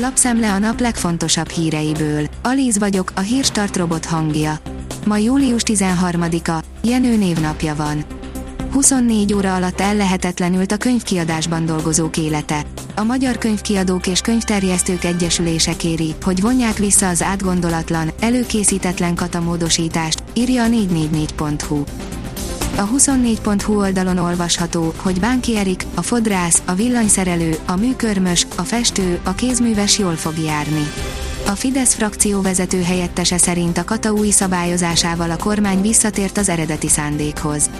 Lapszemle a nap legfontosabb híreiből. Alíz vagyok, a hírstart robot hangja. Ma július 13-a, Jenő névnapja van. 24 óra alatt ellehetetlenült a könyvkiadásban dolgozók élete. A Magyar Könyvkiadók és Könyvterjesztők Egyesülése kéri, hogy vonják vissza az átgondolatlan, előkészítetlen katamódosítást, írja a 444.hu. A 24.hu oldalon olvasható, hogy Bánki Erik, a fodrász, a villanyszerelő, a műkörmös, a festő, a kézműves jól fog járni. A Fidesz frakció vezető helyettese szerint a kata új szabályozásával a kormány visszatért az eredeti szándékhoz.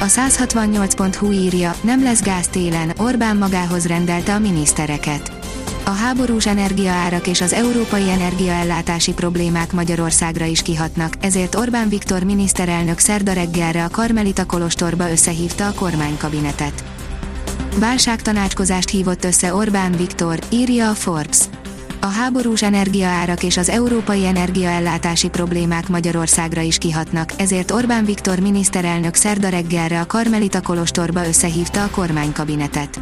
A 168.hu írja, nem lesz gáz télen, Orbán magához rendelte a minisztereket. A háborús energiaárak és az európai energiaellátási problémák Magyarországra is kihatnak, ezért Orbán Viktor miniszterelnök szerda reggelre a Karmelita Kolostorba összehívta a kormánykabinetet. Válságtanácskozást hívott össze Orbán Viktor, írja a Forbes. A háborús energiaárak és az európai energiaellátási problémák Magyarországra is kihatnak, ezért Orbán Viktor miniszterelnök szerda reggelre a Karmelita Kolostorba összehívta a kormánykabinetet.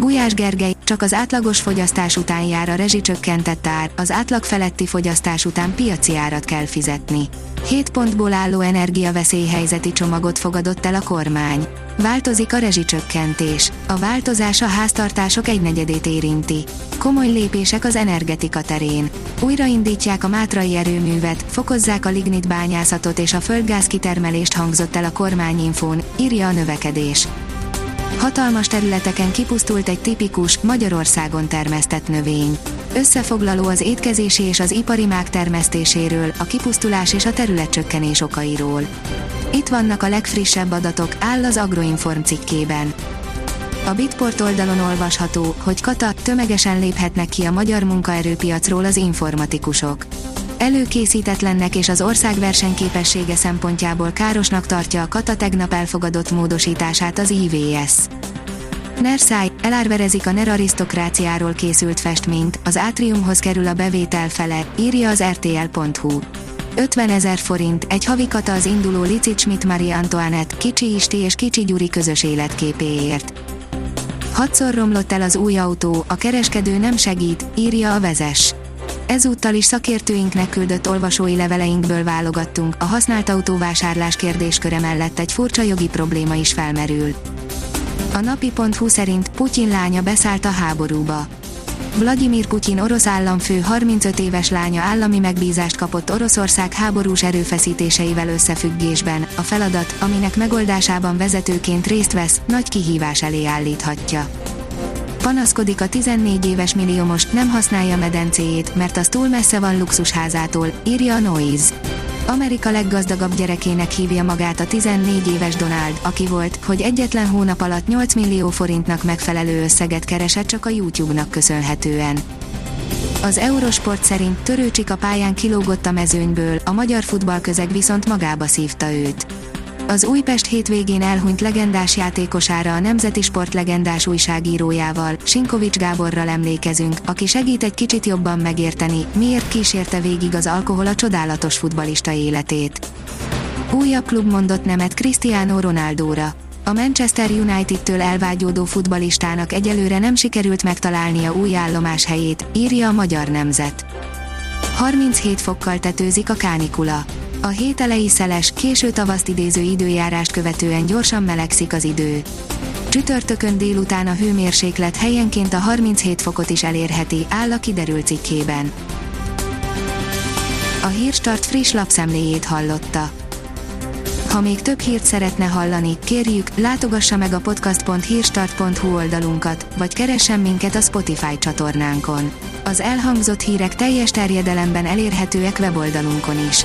Gulyás Gergely, csak az átlagos fogyasztás után jár a rezsicsökkentett ár, az átlag feletti fogyasztás után piaci árat kell fizetni. 7 pontból álló energiaveszélyhelyzeti csomagot fogadott el a kormány. Változik a rezsicsökkentés. A változás a háztartások egynegyedét érinti. Komoly lépések az energetika terén. Újraindítják a mátrai erőművet, fokozzák a lignit bányászatot és a földgáz kitermelést hangzott el a kormányinfón, írja a növekedés. Hatalmas területeken kipusztult egy tipikus, Magyarországon termesztett növény. Összefoglaló az étkezési és az ipari mák termesztéséről, a kipusztulás és a területcsökkenés okairól. Itt vannak a legfrissebb adatok, áll az Agroinform cikkében. A Bitport oldalon olvasható, hogy kata tömegesen léphetnek ki a magyar munkaerőpiacról az informatikusok. Előkészítetlennek és az ország versenyképessége szempontjából károsnak tartja a kata tegnap elfogadott módosítását az IVS. Nerszáj, elárverezik a NER arisztokráciáról készült festményt, az átriumhoz kerül a bevétel fele, írja az rtl.hu. 50 ezer forint, egy havikata az induló Licit Schmidt Marie Antoinette, Kicsi Isti és Kicsi Gyuri közös életképéért. Hatszor romlott el az új autó, a kereskedő nem segít, írja a vezes. Ezúttal is szakértőinknek küldött olvasói leveleinkből válogattunk, a használt autóvásárlás kérdésköre mellett egy furcsa jogi probléma is felmerül. A napi.hu szerint Putyin lánya beszállt a háborúba. Vladimir Putyin orosz államfő 35 éves lánya állami megbízást kapott Oroszország háborús erőfeszítéseivel összefüggésben, a feladat, aminek megoldásában vezetőként részt vesz, nagy kihívás elé állíthatja. Panaszkodik a 14 éves milliómost, nem használja medencéjét, mert az túl messze van luxusházától, írja a Noise. Amerika leggazdagabb gyerekének hívja magát a 14 éves Donald, aki volt, hogy egyetlen hónap alatt 8 millió forintnak megfelelő összeget keresett csak a YouTube-nak köszönhetően. Az Eurosport szerint Törőcsik a pályán kilógott a mezőnyből, a magyar futballközeg viszont magába szívta őt. Az Újpest hétvégén elhunyt legendás játékosára a Nemzeti Sport legendás újságírójával, Sinkovics Gáborral emlékezünk, aki segít egy kicsit jobban megérteni, miért kísérte végig az alkohol a csodálatos futbalista életét. Újabb klub mondott nemet Cristiano Ronaldóra. A Manchester United-től elvágyódó futbalistának egyelőre nem sikerült megtalálnia új állomás helyét, írja a Magyar Nemzet. 37 fokkal tetőzik a kánikula. A hét elejé szeles, késő tavaszt idéző időjárást követően gyorsan melegszik az idő. Csütörtökön délután a hőmérséklet helyenként a 37 fokot is elérheti, áll a kiderült cikkében. A Hírstart friss lapszemléjét hallotta. Ha még több hírt szeretne hallani, kérjük, látogassa meg a podcast.hírstart.hu oldalunkat, vagy keressen minket a Spotify csatornánkon. Az elhangzott hírek teljes terjedelemben elérhetőek weboldalunkon is.